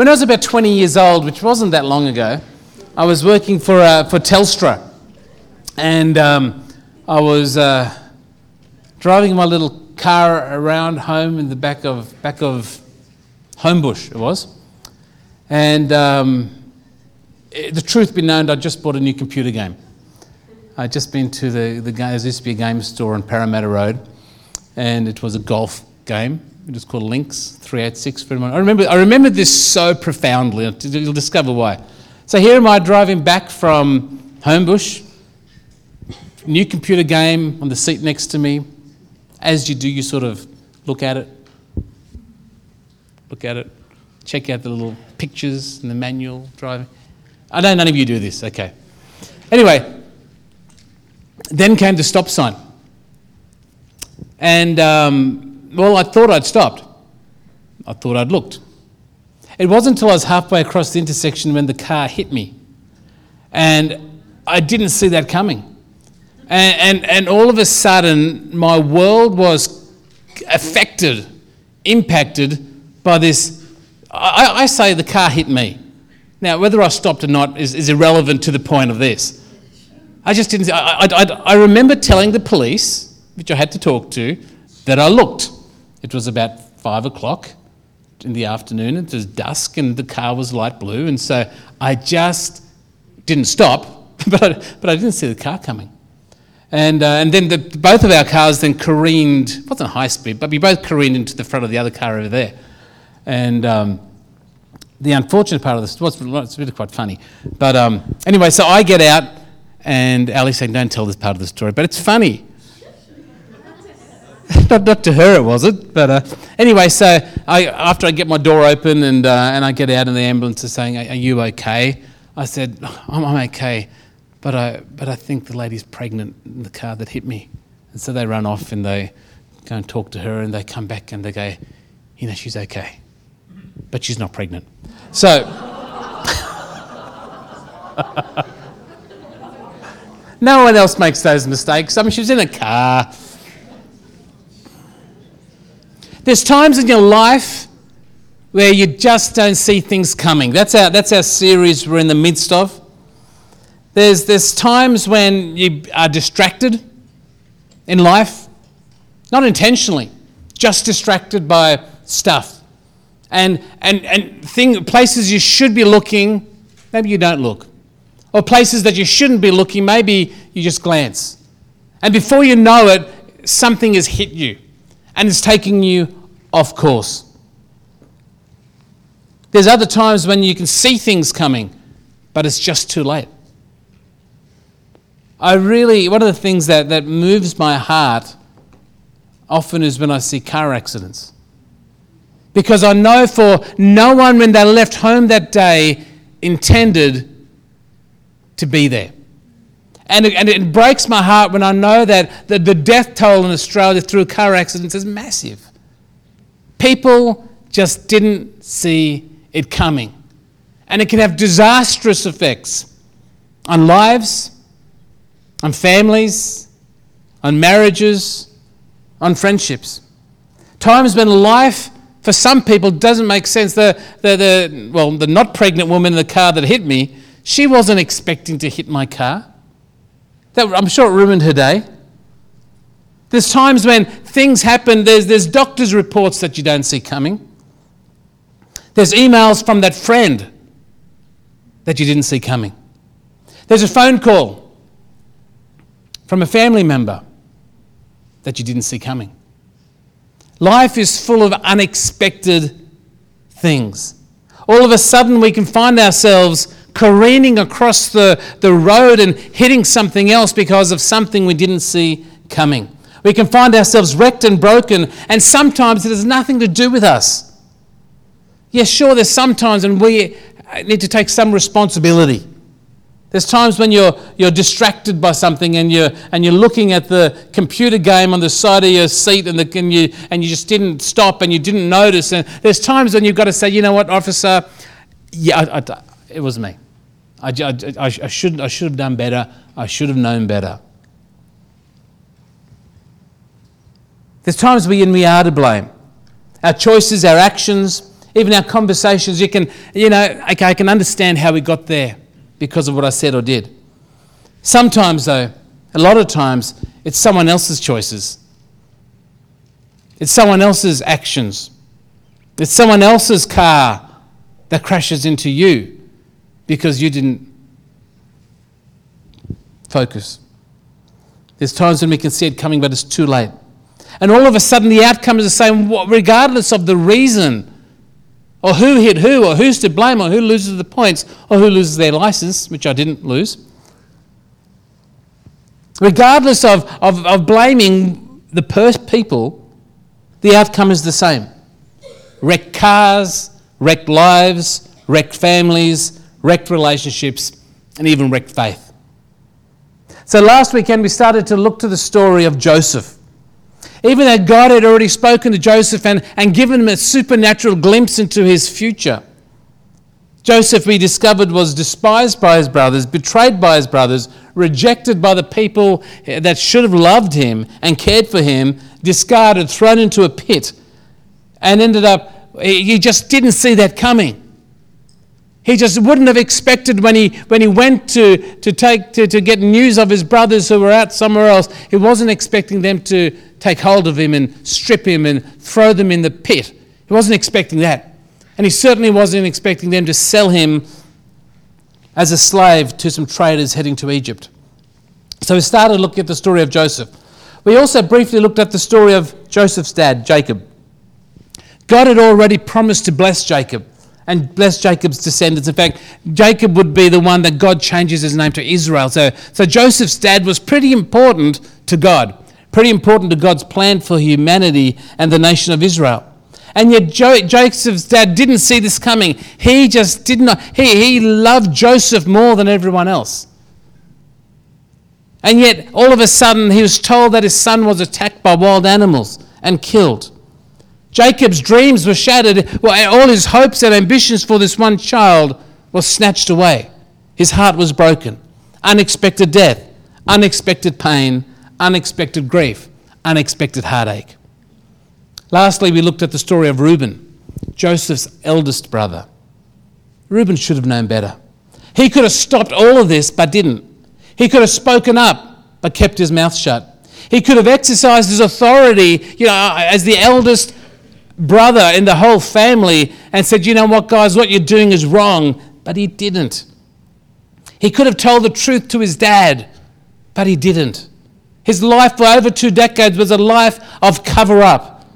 When I was about 20 years old, which wasn't that long ago, I was working for, uh, for Telstra. And um, I was uh, driving my little car around home in the back of, back of Homebush, it was. And um, it, the truth be known, I just bought a new computer game. I'd just been to the, the there used to be a game store on Parramatta Road, and it was a golf game. It was called Links 386 for everyone. I remember, I remember this so profoundly. You'll discover why. So here am I driving back from Homebush, new computer game on the seat next to me. As you do, you sort of look at it, look at it, check out the little pictures and the manual driving. I know none of you do this, okay. Anyway, then came the stop sign. And, um, well, I thought I'd stopped. I thought I'd looked. It wasn't until I was halfway across the intersection when the car hit me. And I didn't see that coming. And, and, and all of a sudden, my world was affected, impacted by this. I, I say the car hit me. Now, whether I stopped or not is, is irrelevant to the point of this. I just didn't. I, I, I, remember telling the police, which I had to talk to, that I looked. It was about five o'clock in the afternoon. It was dusk, and the car was light blue, and so I just didn't stop, but I, but I didn't see the car coming. And, uh, and then the, both of our cars then careened, wasn't high speed, but we both careened into the front of the other car over there. And um, the unfortunate part of this was it's really quite funny. But um, anyway, so I get out, and Ali saying, Don't tell this part of the story, but it's funny. not, not to her, it wasn't. But uh, anyway, so I, after I get my door open and, uh, and I get out, and the ambulance is saying, Are you okay? I said, I'm, I'm okay, but I, but I think the lady's pregnant in the car that hit me. And so they run off and they go and talk to her, and they come back and they go, You know, she's okay, but she's not pregnant. So. No one else makes those mistakes. I mean, she was in a car. There's times in your life where you just don't see things coming. That's our, that's our series we're in the midst of. There's, there's times when you are distracted in life, not intentionally, just distracted by stuff. And, and, and thing, places you should be looking, maybe you don't look or places that you shouldn't be looking, maybe you just glance. And before you know it, something has hit you and it's taking you off course. There's other times when you can see things coming, but it's just too late. I really, one of the things that, that moves my heart often is when I see car accidents. Because I know for no one when they left home that day intended to be there. And it, and it breaks my heart when I know that the, the death toll in Australia through car accidents is massive. People just didn't see it coming. And it can have disastrous effects on lives, on families, on marriages, on friendships. Times when life for some people doesn't make sense. The, the, the, well, the not pregnant woman in the car that hit me she wasn't expecting to hit my car. That, I'm sure it ruined her day. There's times when things happen, there's, there's doctor's reports that you don't see coming. There's emails from that friend that you didn't see coming. There's a phone call from a family member that you didn't see coming. Life is full of unexpected things. All of a sudden, we can find ourselves careening across the, the road and hitting something else because of something we didn't see coming. We can find ourselves wrecked and broken, and sometimes it has nothing to do with us. Yes, sure, there's sometimes and we need to take some responsibility. There's times when you're, you're distracted by something and you're, and you're looking at the computer game on the side of your seat and, the, and, you, and you just didn't stop and you didn't notice. And there's times when you've got to say, you know what, officer, yeah, I, I, it was me. I, I, I, should, I should have done better. I should have known better. There's times when we are to blame. Our choices, our actions, Even our conversations, you can, you know, okay, I can understand how we got there because of what I said or did. Sometimes, though, a lot of times, it's someone else's choices. It's someone else's actions. It's someone else's car that crashes into you because you didn't focus. There's times when we can see it coming, but it's too late. And all of a sudden, the outcome is the same, regardless of the reason, or who hit who, or who's to blame, or who loses the points, or who loses their license, which I didn't lose. Regardless of, of, of blaming the per- people, the outcome is the same wrecked cars, wrecked lives, wrecked families, wrecked relationships, and even wrecked faith. So last weekend we started to look to the story of Joseph. Even though God had already spoken to Joseph and, and given him a supernatural glimpse into his future, Joseph, we discovered, was despised by his brothers, betrayed by his brothers, rejected by the people that should have loved him and cared for him, discarded, thrown into a pit, and ended up, he just didn't see that coming. He just wouldn't have expected when he, when he went to, to, take, to, to get news of his brothers who were out somewhere else, he wasn't expecting them to take hold of him and strip him and throw them in the pit. He wasn't expecting that. And he certainly wasn't expecting them to sell him as a slave to some traders heading to Egypt. So we started looking at the story of Joseph. We also briefly looked at the story of Joseph's dad, Jacob. God had already promised to bless Jacob and bless Jacob's descendants. In fact, Jacob would be the one that God changes his name to Israel. So, so Joseph's dad was pretty important to God, pretty important to God's plan for humanity and the nation of Israel. And yet jo- Joseph's dad didn't see this coming. He just did not, he, he loved Joseph more than everyone else. And yet, all of a sudden, he was told that his son was attacked by wild animals and killed. Jacob's dreams were shattered. All his hopes and ambitions for this one child were snatched away. His heart was broken. Unexpected death, unexpected pain, unexpected grief, unexpected heartache. Lastly, we looked at the story of Reuben, Joseph's eldest brother. Reuben should have known better. He could have stopped all of this, but didn't. He could have spoken up, but kept his mouth shut. He could have exercised his authority, you know, uh, as the eldest brother in the whole family and said, you know what, guys, what you're doing is wrong. But he didn't. He could have told the truth to his dad, but he didn't. His life for over two decades was a life of cover up.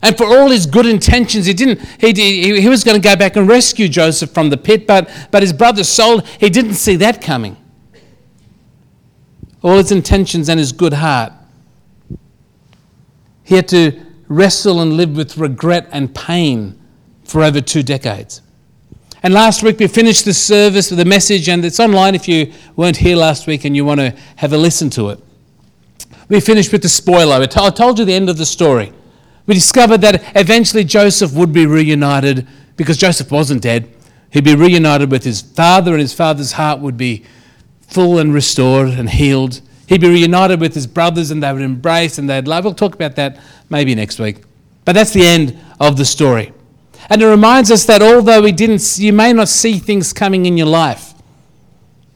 And for all his good intentions, he didn't. He, he, he was going to go back and rescue Joseph from the pit, but, but his brother sold. He didn't see that coming. All his intentions and his good heart. He had to wrestle and live with regret and pain for over two decades. And last week we finished the service with a message, and it's online if you weren't here last week and you want to have a listen to it. We finished with the spoiler. I told you the end of the story. We discovered that eventually Joseph would be reunited because Joseph wasn't dead. He'd be reunited with his father, and his father's heart would be full and restored and healed. He'd be reunited with his brothers, and they would embrace and they'd love. We'll talk about that maybe next week. But that's the end of the story. And it reminds us that although we didn't, you may not see things coming in your life,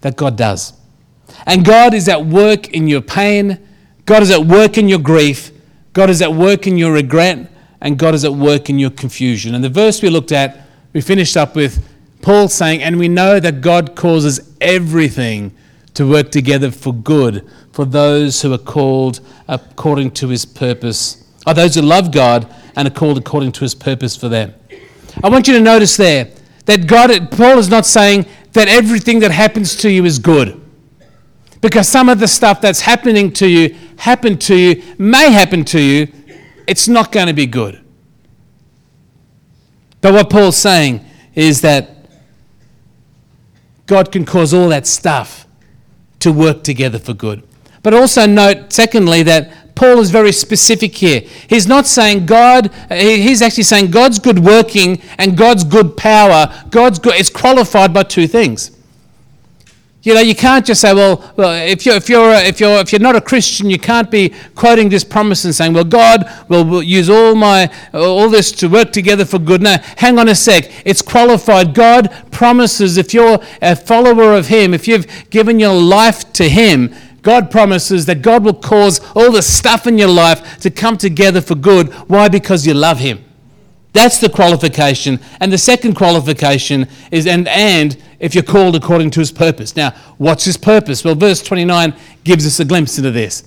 that God does. And God is at work in your pain, God is at work in your grief, God is at work in your regret, and God is at work in your confusion. And the verse we looked at, we finished up with Paul saying, And we know that God causes everything to work together for good for those who are called according to his purpose, or those who love God and are called according to his purpose for them. I want you to notice there that God, Paul is not saying that everything that happens to you is good. Because some of the stuff that's happening to you, happened to you, may happen to you, it's not going to be good. But what Paul's saying is that God can cause all that stuff to work together for good. But also note, secondly, that Paul is very specific here. He's not saying God, he's actually saying God's good working and God's good power, God's good, is qualified by two things. You know, you can't just say, well, well if, you're, if, you're, if, you're, if you're not a Christian, you can't be quoting this promise and saying, well, God will, will use all, my, all this to work together for good. No, hang on a sec. It's qualified. God promises if you're a follower of Him, if you've given your life to Him, God promises that God will cause all the stuff in your life to come together for good. Why? Because you love Him. That's the qualification. And the second qualification is, and, and if you're called according to his purpose. Now, what's his purpose? Well, verse 29 gives us a glimpse into this.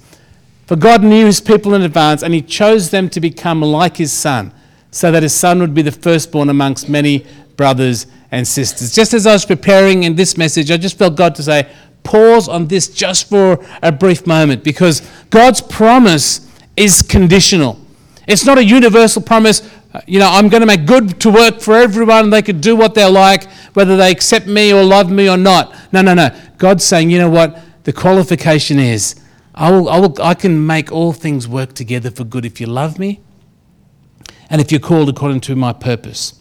For God knew his people in advance, and he chose them to become like his son, so that his son would be the firstborn amongst many brothers and sisters. Just as I was preparing in this message, I just felt God to say, pause on this just for a brief moment, because God's promise is conditional. It's not a universal promise you know, I'm going to make good to work for everyone. They could do what they like, whether they accept me or love me or not. No, no, no. God's saying, you know what? The qualification is I, will, I, will, I can make all things work together for good if you love me and if you're called according to my purpose.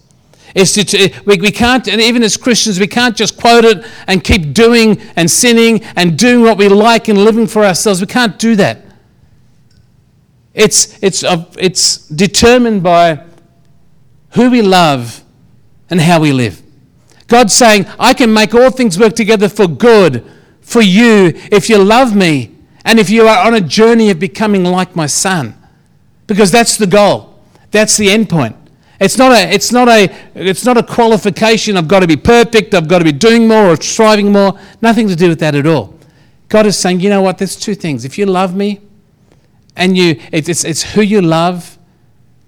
It's to, we, we can't, and even as Christians, we can't just quote it and keep doing and sinning and doing what we like and living for ourselves. We can't do that. It's, it's, uh, it's determined by who we love, and how we live. God's saying, I can make all things work together for good for you if you love me and if you are on a journey of becoming like my son. Because that's the goal, that's the end point. It's not, a, it's, not a, it's not a qualification, I've got to be perfect, I've got to be doing more or striving more. Nothing to do with that at all. God is saying, you know what, there's two things. If you love me, and you, it's, it's who you love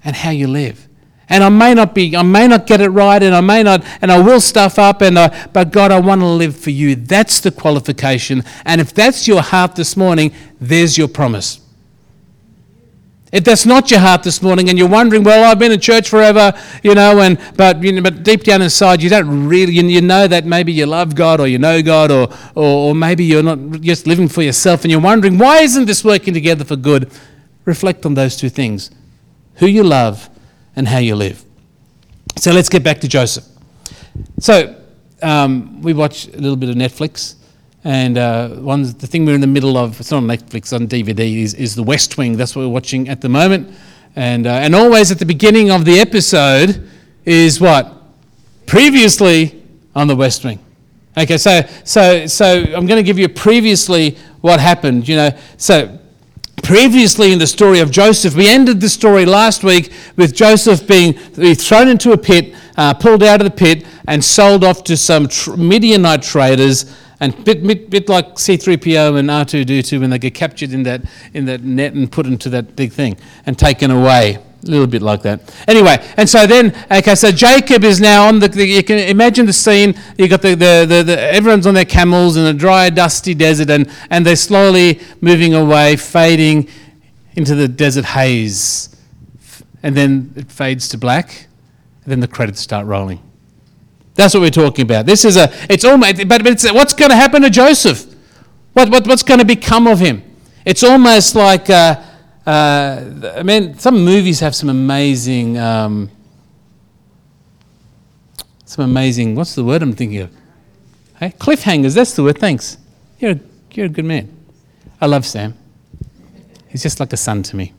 and how you live and I may not be, I may not get it right, and I may not, and I will stuff up, and I, but God, I want to live for you. That's the qualification. And if that's your heart this morning, there's your promise. If that's not your heart this morning, and you're wondering, well, I've been in church forever, you know, and but you know, but deep down inside, you don't really, you, know that maybe you love God or you know God, or, or or maybe you're not just living for yourself, and you're wondering, why isn't this working together for good? Reflect on those two things: who you love and how you live. So let's get back to Joseph. So um, we watch a little bit of Netflix, and uh, one the thing we're in the middle of. It's not on Netflix on DVD. Is, is the West Wing? That's what we're watching at the moment, and uh, and always at the beginning of the episode is what previously on the West Wing. Okay, so so so I'm going to give you previously what happened. You know, so Previously, in the story of Joseph, we ended the story last week with Joseph being thrown into a pit, uh, pulled out of the pit, and sold off to some Midianite traders. And bit, bit, bit like C3PO and R2D2 when they get captured in that, in that net and put into that big thing and taken away. A little bit like that. Anyway, and so then, okay, so Jacob is now on the, the you can imagine the scene. You got the, the, the, the, everyone's on their camels in a dry, dusty desert, and, and they're slowly moving away, fading into the desert haze. And then it fades to black, and then the credits start rolling. That's what we're talking about. This is a, it's almost, but, it's, what's going to happen to Joseph? What, what, what's going to become of him? It's almost like, uh, uh, I mean, some movies have some amazing, um, some amazing. What's the word I'm thinking of? Hey, cliffhangers. That's the word. Thanks. You're a, you're a good man. I love Sam. He's just like a son to me.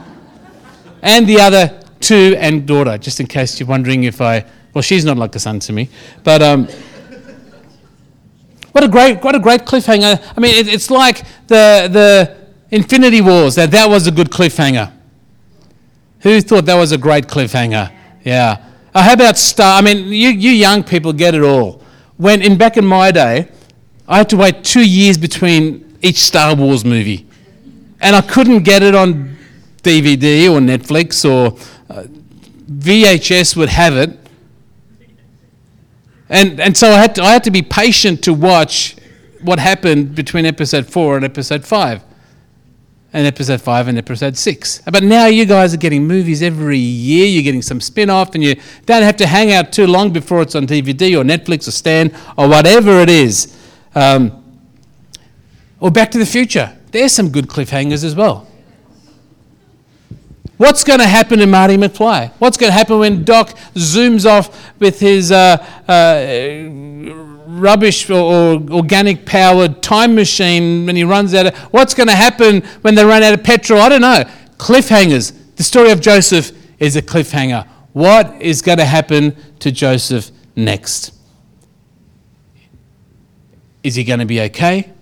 and the other two and daughter, just in case you're wondering if I. Well, she's not like a son to me, but. Um, what a great, what a great cliffhanger! I mean, it, it's like the the Infinity Wars, that, that was a good cliffhanger. Who thought that was a great cliffhanger? Yeah. Uh, how about Star? I mean, you, you young people get it all. When in back in my day, I had to wait two years between each Star Wars movie, and I couldn't get it on DVD or Netflix or uh, VHS would have it, and and so I had to, I had to be patient to watch what happened between episode four and episode five and episode 5 and episode 6. But now you guys are getting movies every year, you're getting some spin off, and you don't have to hang out too long before it's on DVD or Netflix or Stan or whatever it is. Um, or Back to the Future. There's some good cliffhangers as well. What's going to happen to Marty McFly? What's going to happen when Doc zooms off with his uh, uh, rubbish or, or organic powered time machine when he runs out of. What's going to happen when they run out of petrol? I don't know. Cliffhangers. The story of Joseph is a cliffhanger. What is going to happen to Joseph next? Is he going to be okay?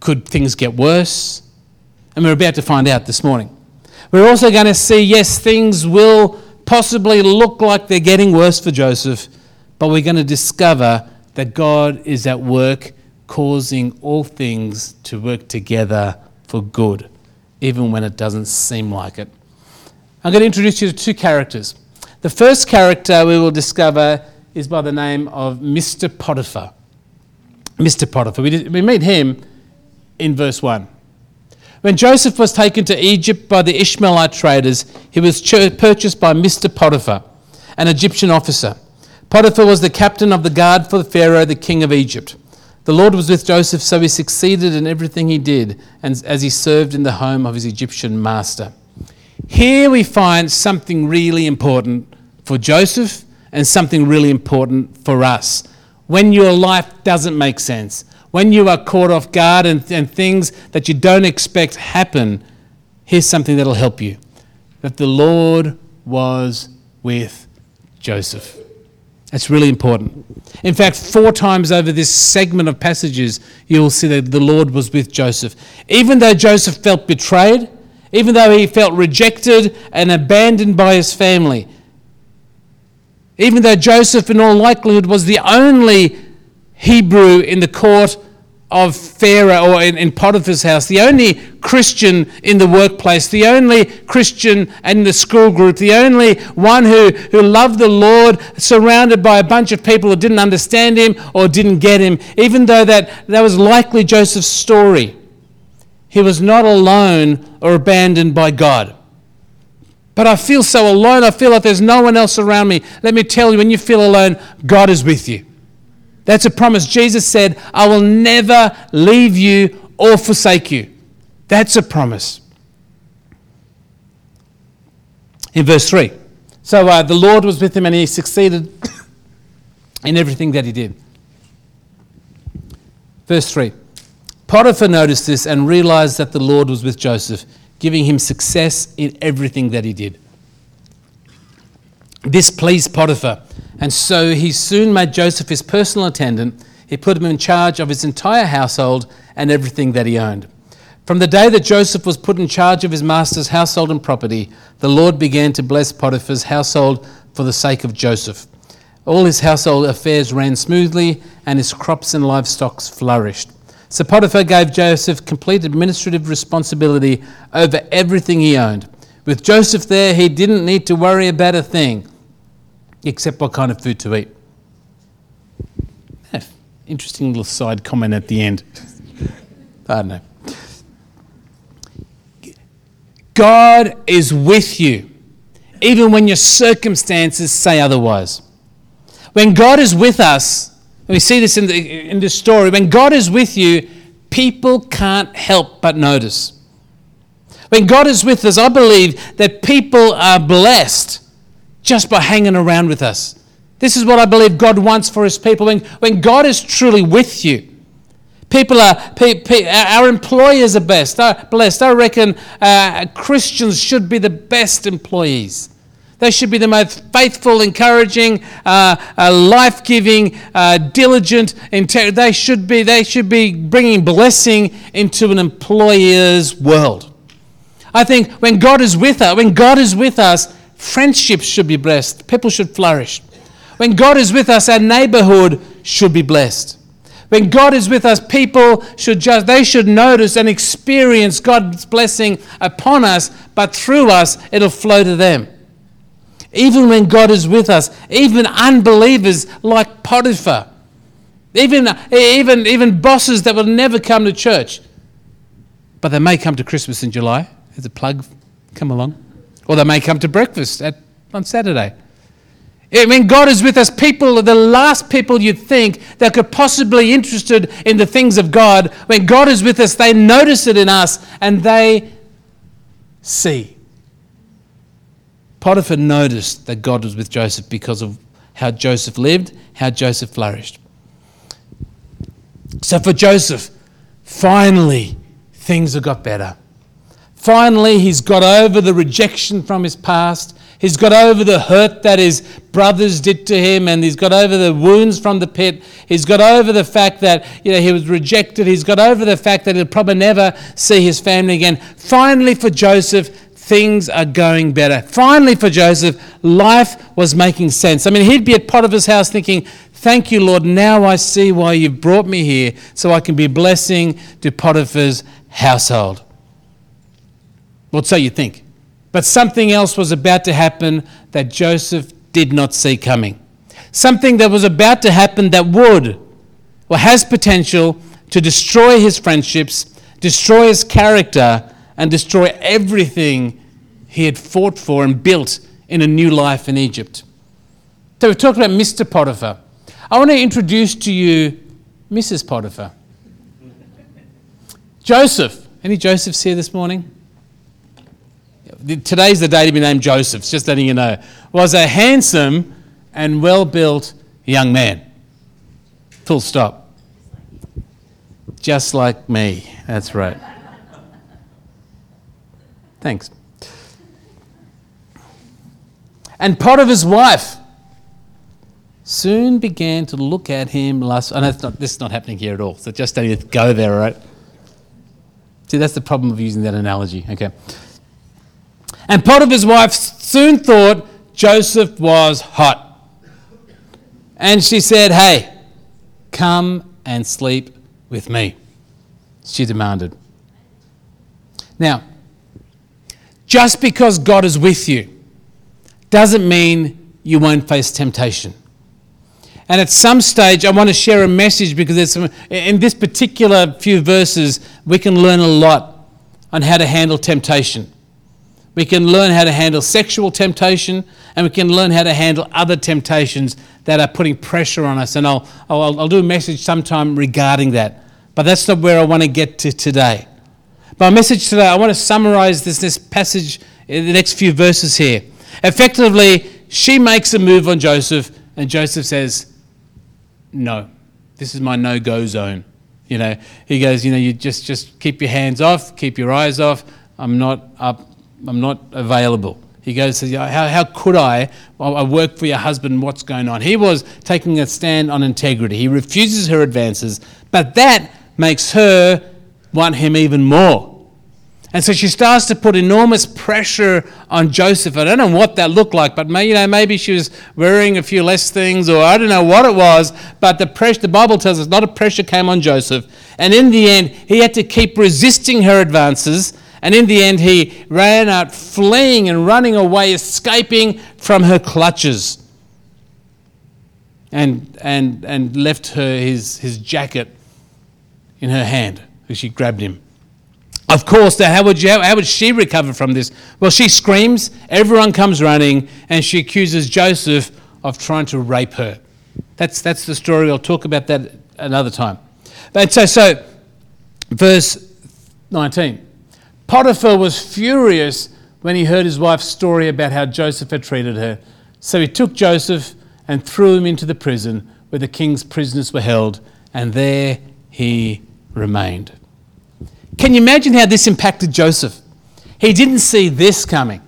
Could things get worse? And we're about to find out this morning. We're also going to see, yes, things will possibly look like they're getting worse for Joseph, but we're going to discover that God is at work causing all things to work together for good, even when it doesn't seem like it. I'm going to introduce you to two characters. The first character we will discover is by the name of Mr. Potiphar. Mr. Potiphar. We, did, we meet him in verse 1. When Joseph was taken to Egypt by the Ishmaelite traders, he was purchased by Mr. Potiphar, an Egyptian officer. Potiphar was the captain of the guard for Pharaoh, the king of Egypt. The Lord was with Joseph, so he succeeded in everything he did, and as he served in the home of his Egyptian master. Here we find something really important for Joseph and something really important for us. When your life doesn't make sense, when you are caught off guard and, and things that you don't expect happen, here's something that'll help you that the Lord was with Joseph. That's really important. In fact, four times over this segment of passages, you'll see that the Lord was with Joseph. Even though Joseph felt betrayed, even though he felt rejected and abandoned by his family, even though Joseph, in all likelihood, was the only Hebrew in the court of Pharaoh or in, in, Potiphar's house, the only Christian in the workplace, the only Christian in the school group, the only one who, who loved the Lord, surrounded by a bunch of people who didn't understand him or didn't get him, even though that, that was likely Joseph's story. He was not alone or abandoned by God. But I feel so alone. I feel like there's no one else around me. Let me tell you, when you feel alone, God is with you. That's a promise. Jesus said, I will never leave you or forsake you. That's a promise. In verse 3. So uh, the Lord was with him and he succeeded in everything that he did. Verse 3. Potiphar noticed this and realized that the Lord was with Joseph, giving him success in everything that he did. This pleased Potiphar and so he soon made Joseph his personal attendant. He put him in charge of his entire household and everything that he owned. From the day that Joseph was put in charge of his master's household and property, the Lord began to bless Potiphar's household for the sake of Joseph. All his household affairs ran smoothly, and his crops and livestock flourished. So Potiphar gave Joseph complete administrative responsibility over everything he owned. With Joseph there, he didn't need to worry about a thing except what kind of food to eat. Eh, interesting little side comment at the end. I don't know. God is with you, even when your circumstances say otherwise. When God is with us, we see this in, the, in this story, when God is with you, people can't help but notice. When God is with us, I believe that people are blessed just by hanging around with us. This is what I believe God wants for his people. When, when God is truly with you, people are, pe, pe, our employers are best, are blessed. I reckon uh, Christians should be the best employees. They should be the most faithful, encouraging, uh, uh, life-giving, uh, diligent. Inter- they should be. They should be bringing blessing into an employer's world. I think when God is with us, when God is with us, Friendships should be blessed. People should flourish. When God is with us, our neighborhood should be blessed. When God is with us, people should just they should notice and experience God's blessing upon us, but through us it'll flow to them. Even when God is with us, even unbelievers like Potiphar, even, even, even bosses that will never come to church, but they may come to Christmas in July. As a plug, come along. Or they may come to breakfast at, on Saturday. When God is with us, people are the last people you'd think that could possibly be interested in the things of God. When God is with us, they notice it in us and they see. Potiphar noticed that God was with Joseph because of how Joseph lived, how Joseph flourished. So for Joseph, finally, things have got better. Finally, he's got over the rejection from his past. He's got over the hurt that his brothers did to him, and he's got over the wounds from the pit. He's got over the fact that you know, he was rejected. He's got over the fact that he'll probably never see his family again. Finally, for Joseph, things are going better. Finally, for Joseph, life was making sense. I mean, he'd be at Potiphar's house thinking, Thank you, Lord. Now I see why you've brought me here so I can be a blessing to Potiphar's household. Well, so you think. But something else was about to happen that Joseph did not see coming. Something that was about to happen that would or has potential to destroy his friendships, destroy his character, and destroy everything he had fought for and built in a new life in Egypt. So we've talked about Mr. Potiphar. I want to introduce to you Mrs. Potiphar. Joseph. Any Josephs here this morning? Today's the day to be named Joseph, just letting you know, was a handsome and well built young man. Full stop. Just like me. That's right. Thanks. And Potiphar's wife soon began to look at him lust. And that's not, this is not happening here at all. So just don't go there, right? See, that's the problem of using that analogy. Okay. And Potiphar's wife soon thought Joseph was hot. And she said, Hey, come and sleep with me. She demanded. Now, just because God is with you doesn't mean you won't face temptation. And at some stage, I want to share a message because some, in this particular few verses, we can learn a lot on how to handle temptation. We can learn how to handle sexual temptation and we can learn how to handle other temptations that are putting pressure on us. And I'll, I'll, I'll do a message sometime regarding that. But that's not where I want to get to today. My message today, I want to summarize this, this passage in the next few verses here. Effectively, she makes a move on Joseph, and Joseph says, No, this is my no go zone. You know, he goes, You know, you just, just keep your hands off, keep your eyes off. I'm not up I'm not available. He goes, how, how could I? I work for your husband. What's going on? He was taking a stand on integrity. He refuses her advances, but that makes her want him even more. And so she starts to put enormous pressure on Joseph. I don't know what that looked like, but maybe, you know, maybe she was wearing a few less things, or I don't know what it was. But the pressure, the Bible tells us, a lot of pressure came on Joseph, and in the end, he had to keep resisting her advances and in the end, he ran out, fleeing and running away, escaping from her clutches. And, and, and left her his, his jacket in her hand as she grabbed him. Of course, how would, you, how would she recover from this? Well, she screams, everyone comes running, and she accuses Joseph of trying to rape her. That's, that's the story. I'll talk about that another time. But so, so verse 19. Potiphar was furious when he heard his wife's story about how Joseph had treated her. So he took Joseph and threw him into the prison where the king's prisoners were held, and there he remained. Can you imagine how this impacted Joseph? He didn't see this coming.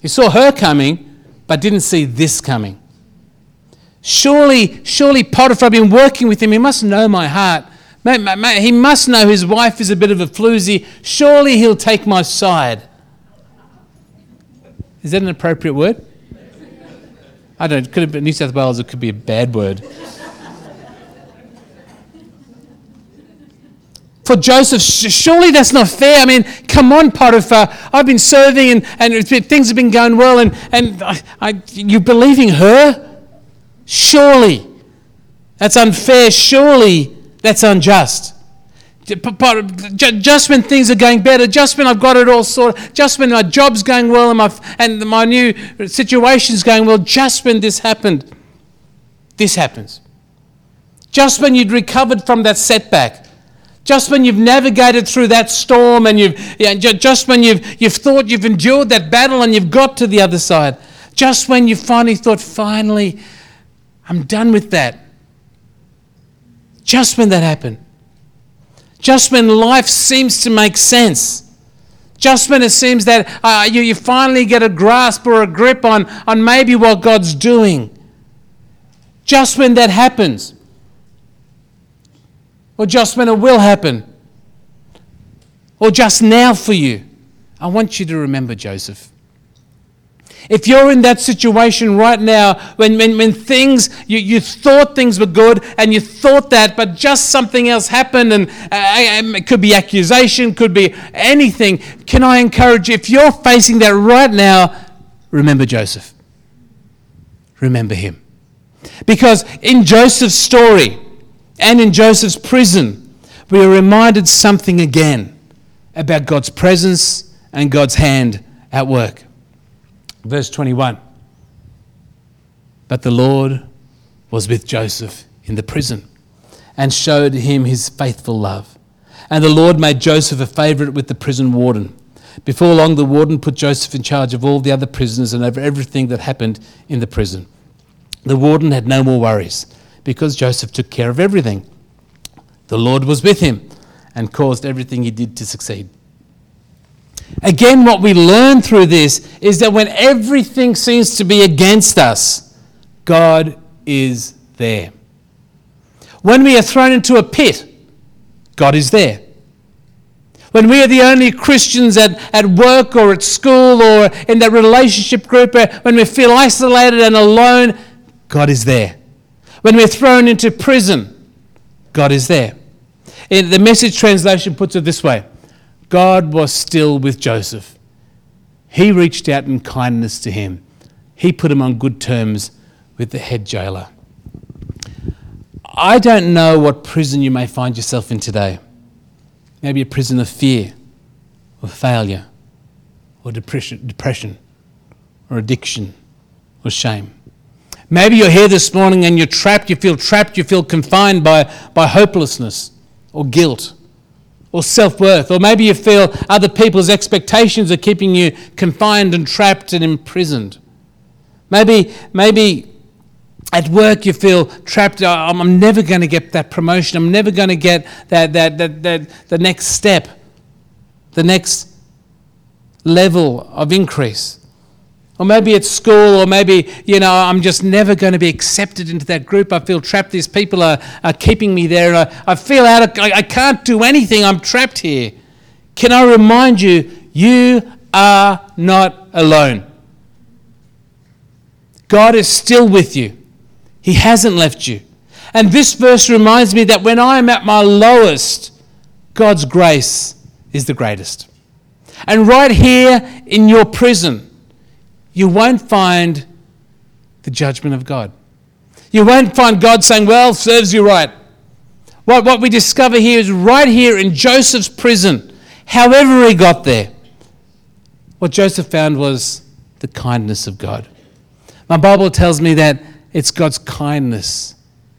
He saw her coming, but didn't see this coming. Surely, surely Potiphar had been working with him. He must know my heart. He must know his wife is a bit of a floozy. Surely he'll take my side. Is that an appropriate word? I don't know. Could have been New South Wales. It could be a bad word. for Joseph, surely that's not fair. I mean, come on, Potiphar. I've been serving and, and things have been going well, and, and I, I, you're believing her? Surely. That's unfair. Surely that's unjust. Just when things are going better, just when I've got it all sorted, just when my job's going well and my, and my new situation's going well, just when this happened, this happens. Just when you'd recovered from that setback, just when you've navigated through that storm and you've, yeah, just when you've, you've thought you've endured that battle and you've got to the other side, just when you finally thought, finally, I'm done with that just when that happened, just when life seems to make sense. Just when it seems that uh, you, you finally get a grasp or a grip on, on maybe what God's doing. Just when that happens. Or just when it will happen. Or just now for you. I want you to remember Joseph. If you're in that situation right now, when, when, when things, you, you thought things were good and you thought that, but just something else happened, and uh, it could be accusation, could be anything, can I encourage you, if you're facing that right now, remember Joseph. Remember him. Because in Joseph's story and in Joseph's prison, we are reminded something again about God's presence and God's hand at work. Verse 21 But the Lord was with Joseph in the prison and showed him his faithful love. And the Lord made Joseph a favorite with the prison warden. Before long, the warden put Joseph in charge of all the other prisoners and over everything that happened in the prison. The warden had no more worries because Joseph took care of everything. The Lord was with him and caused everything he did to succeed. Again, what we learn through this is that when everything seems to be against us, God is there. When we are thrown into a pit, God is there. When we are the only Christians at, at work or at school or in that relationship group, uh, when we feel isolated and alone, God is there. When we're thrown into prison, God is there. In the message translation puts it this way God was still with Joseph. He reached out in kindness to him. He put him on good terms with the head jailer. I don't know what prison you may find yourself in today. Maybe a prison of fear, or failure, or depression, or addiction, or shame. Maybe you're here this morning and you're trapped, you feel trapped, you feel confined by, by hopelessness or guilt or self worth, or maybe you feel other people's expectations are keeping you confined and trapped and imprisoned. Maybe, maybe at work you feel trapped. I'm never going to get that promotion. I'm never going to get that, that, that, that, the next step, the next level of increase. Or maybe it's school, or maybe, you know, I'm just never going to be accepted into that group. I feel trapped. These people are, are keeping me there. I, I feel out of, I, I can't do anything. I'm trapped here. Can I remind you, you are not alone. God is still with you, He hasn't left you. And this verse reminds me that when I am at my lowest, God's grace is the greatest. And right here in your prison, you won't find the judgment of God. You won't find God saying, Well, serves you right. What, what we discover here is right here in Joseph's prison, however he got there, what Joseph found was the kindness of God. My Bible tells me that it's God's kindness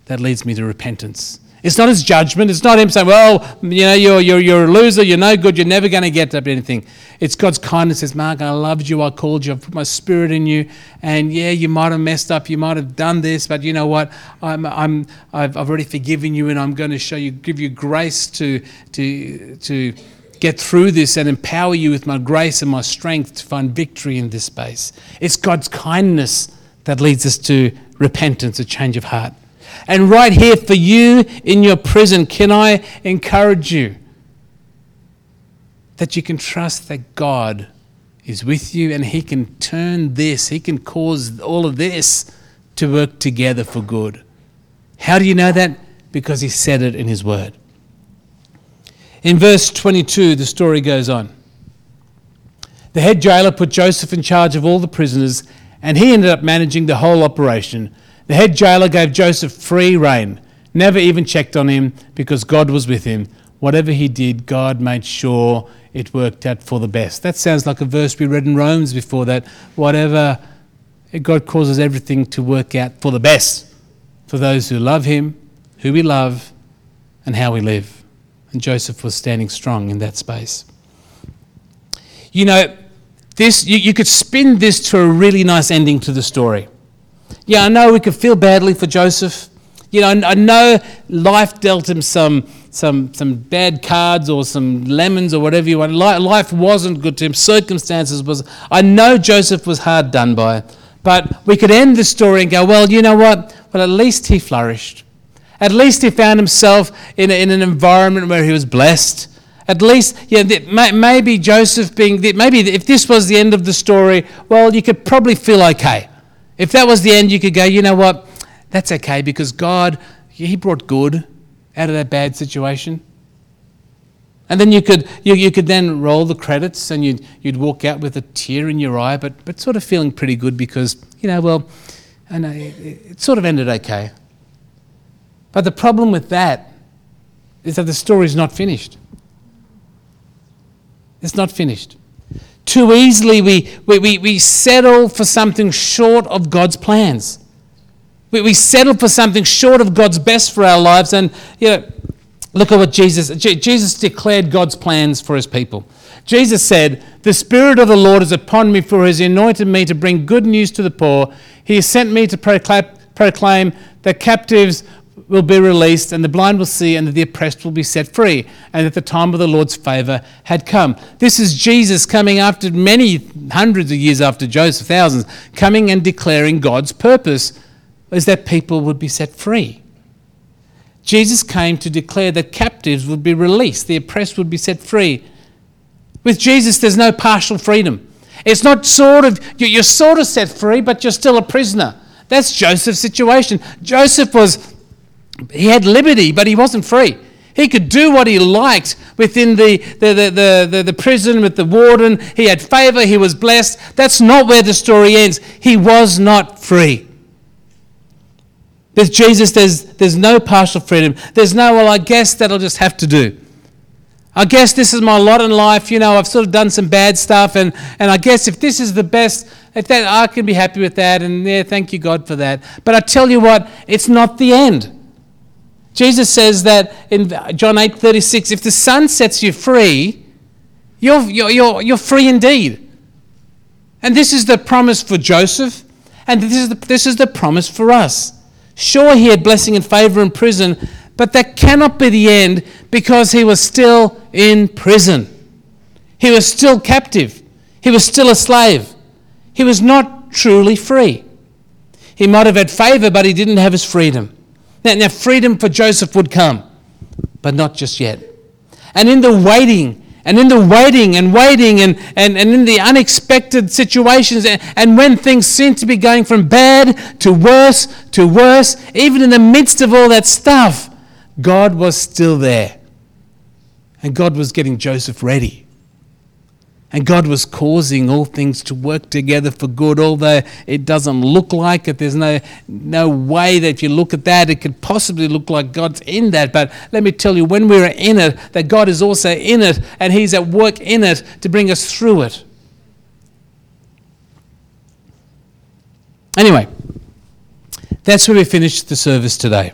that leads me to repentance. It's not his judgment. It's not him saying, well, you know, you're, you're, you're a loser, you're no good, you're never going to get up anything. It's God's kindness says, Mark, I loved you, I called you, I've put my spirit in you, and yeah, you might have messed up, you might have done this, but you know what? I'm, I'm, I've, I've already forgiven you, and I'm going to show you, give you grace to, to, to get through this and empower you with my grace and my strength to find victory in this space. It's God's kindness that leads us to repentance, a change of heart. And right here for you in your prison, can I encourage you that you can trust that God is with you and He can turn this, He can cause all of this to work together for good. How do you know that? Because He said it in His Word. In verse 22, the story goes on. The head jailer put Joseph in charge of all the prisoners, and he ended up managing the whole operation the head jailer gave Joseph free rein, never even checked on him because God was with him. Whatever he did, God made sure it worked out for the best. That sounds like a verse we read in Romans before that. Whatever, God causes everything to work out for the best for those who love him, who we love, and how we live. And Joseph was standing strong in that space. You know, this you, you could spin this to a really nice ending to the story. Yeah, I know we could feel badly for Joseph. You know, I know life dealt him some, some, some bad cards or some lemons or whatever you want. Life wasn't good to him. Circumstances was. I know Joseph was hard done by, but we could end the story and go, well, you know what? Well, at least he flourished. At least he found himself in, a, in an environment where he was blessed. At least, yeah, maybe Joseph being, maybe if this was the end of the story, well, you could probably feel okay. If that was the end, you could go, you know what? That's okay because God, He brought good out of that bad situation. And then you could, you, you could then roll the credits and you'd, you'd walk out with a tear in your eye, but, but sort of feeling pretty good because, you know, well, know it, it sort of ended okay. But the problem with that is that the story is not finished. It's not finished. Too easily we, we, we, we settle for something short of God's plans. We, we settle for something short of God's best for our lives. And, you know, look at what Jesus, Jesus declared God's plans for his people. Jesus said, The Spirit of the Lord is upon me, for he has anointed me to bring good news to the poor. He has sent me to proclaim, proclaim that captives will be released, and the blind will see, and the oppressed will be set free, and that the time of the Lord's favor had come. This is Jesus coming after many hundreds of years after Joseph, thousands, coming and declaring God's purpose is that people would be set free. Jesus came to declare that captives would be released, the oppressed would be set free. With Jesus, there's no partial freedom. It's not sort of, you're sort of set free, but you're still a prisoner. That's Joseph's situation. Joseph was he had liberty, but he wasn't free. He could do what he liked within the, the, the, the, the, prison with the warden. He had favor, he was blessed. That's not where the story ends. He was not free. With Jesus, there's, there's no partial freedom. There's no, well, I guess that'll just have to do. I guess this is my lot in life. You know, I've sort of done some bad stuff, and, and I guess if this is the best, if that, I can be happy with that, and yeah, thank you, God, for that. But I tell you what, it's not the end. Jesus says that in John 8 36, if the Son sets you free, you're, you're, you're, you're free indeed. And this is the promise for Joseph, and this is, the, this is the promise for us. Sure, he had blessing and favor in prison, but that cannot be the end because he was still in prison. He was still captive. He was still a slave. He was not truly free. He might have had favor, but he didn't have his freedom. Now, now, freedom for Joseph would come, but not just yet. And in the waiting, and in the waiting and waiting and, and, and in the unexpected situations, and, and when things seem to be going from bad to worse to worse, even in the midst of all that stuff, God was still there. And God was getting Joseph ready. And God was causing all things to work together for good, although it doesn't look like it. There's no, no way that if you look at that, it could possibly look like God's in that. But let me tell you, when we're in it, that God is also in it, and He's at work in it to bring us through it. Anyway, that's where we finished the service today.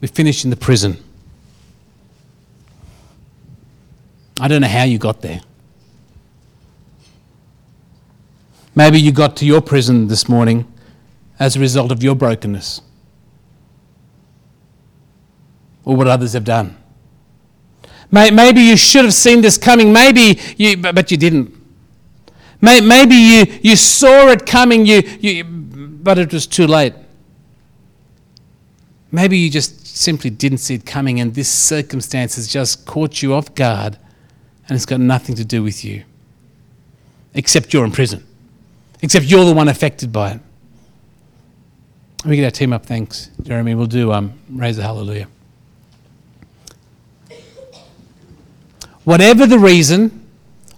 We finished in the prison. I don't know how you got there. Maybe you got to your prison this morning as a result of your brokenness or what others have done. Maybe you should have seen this coming, maybe you, but you didn't. Maybe you, you saw it coming, you, you, but it was too late. Maybe you just simply didn't see it coming, and this circumstance has just caught you off guard, and it's got nothing to do with you, except you're in prison. Except you're the one affected by it. Me get our team up. Thanks, Jeremy. We'll do um, Raise a Hallelujah. Whatever the reason,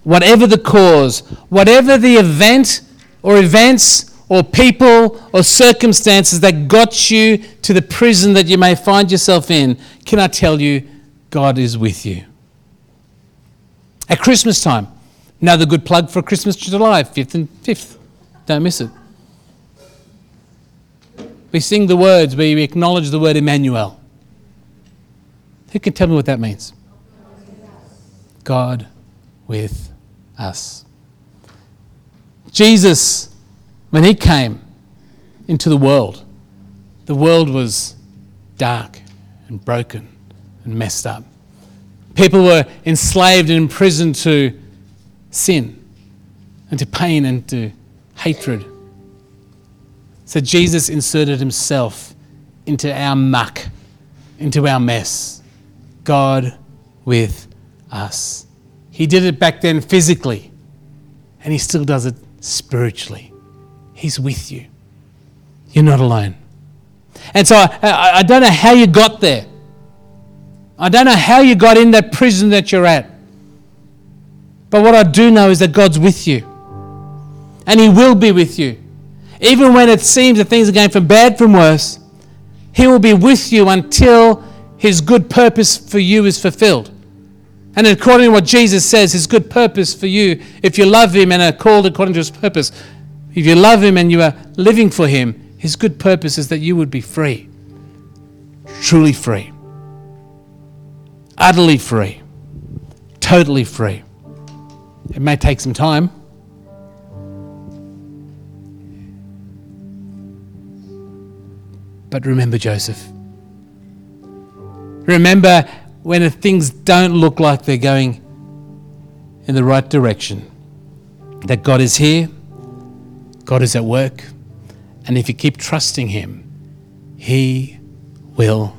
whatever the cause, whatever the event or events or people or circumstances that got you to the prison that you may find yourself in, can I tell you, God is with you. At Christmas time, another good plug for Christmas to July, 5th and 5th. Don't miss it. We sing the words, we acknowledge the word Emmanuel. Who can tell me what that means? God with us. Jesus, when he came into the world, the world was dark and broken and messed up. People were enslaved and imprisoned to sin and to pain and to hatred. So Jesus inserted himself into our muck, into our mess. God with us. He did it back then physically, and He still does it spiritually. He's with you. You're not alone. And so I, I, don't know how you got there. I don't know how you got in that prison that you're at. But what I do know is that God's with you. And He will be with you. Even when it seems that things are going from bad from worse, He will be with you until His good purpose for you is fulfilled. And according to what Jesus says, His good purpose for you, if you love Him and are called according to His purpose, if you love Him and you are living for Him, His good purpose is that you would be free. Truly free. Utterly free. Totally free. It may take some time. But remember Joseph. Remember when things don't look like they're going in the right direction, that God is here, God is at work, and if you keep trusting Him, He will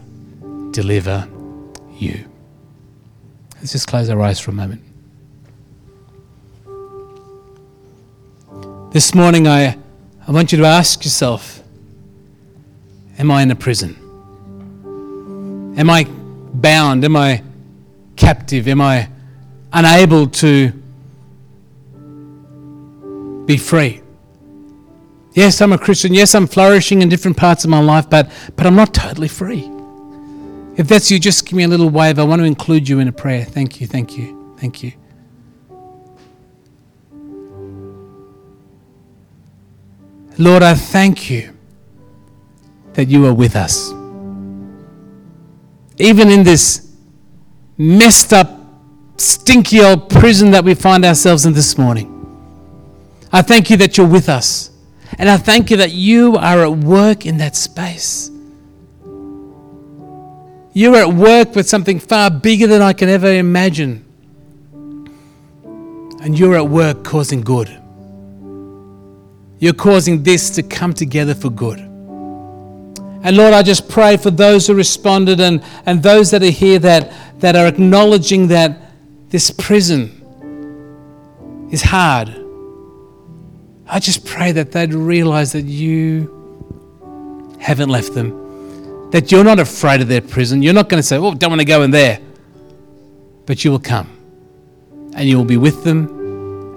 deliver you. Let's just close our eyes for a moment. This morning, I, I want you to ask yourself Am I in a prison? Am I bound? Am I captive? Am I unable to be free? Yes, I'm a Christian. Yes, I'm flourishing in different parts of my life, but, but I'm not totally free. If that's you, just give me a little wave. I want to include you in a prayer. Thank you, thank you, thank you. Lord, I thank you that you are with us. Even in this messed up, stinky old prison that we find ourselves in this morning, I thank you that you're with us. And I thank you that you are at work in that space. You're at work with something far bigger than I can ever imagine. And you're at work causing good. You're causing this to come together for good. And Lord, I just pray for those who responded and, and those that are here that, that are acknowledging that this prison is hard. I just pray that they'd realize that you haven't left them, that you're not afraid of their prison. You're not going to say, Oh, don't want to go in there. But you will come and you will be with them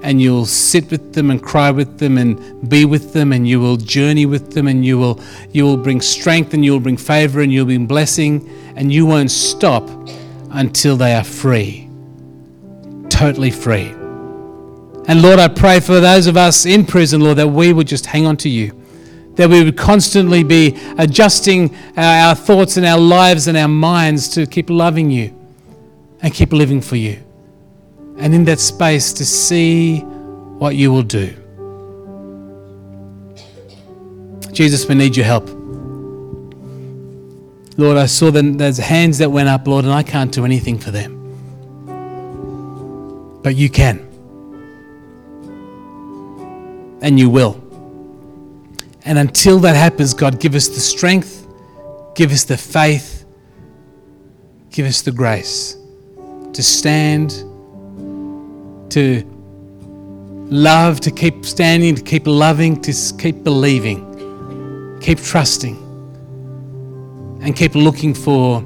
and you'll sit with them and cry with them and be with them and you will journey with them and you will you will bring strength and you will bring favor and you'll bring blessing and you won't stop until they are free totally free. And lord i pray for those of us in prison lord that we would just hang on to you that we would constantly be adjusting our thoughts and our lives and our minds to keep loving you and keep living for you and in that space to see what you will do. Jesus, we need your help. Lord, I saw that there's hands that went up, Lord, and I can't do anything for them. But you can. And you will. And until that happens, God, give us the strength, give us the faith, give us the grace to stand to love, to keep standing, to keep loving, to keep believing, keep trusting, and keep looking for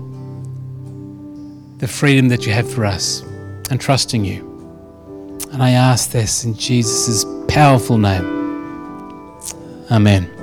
the freedom that you have for us and trusting you. And I ask this in Jesus' powerful name. Amen.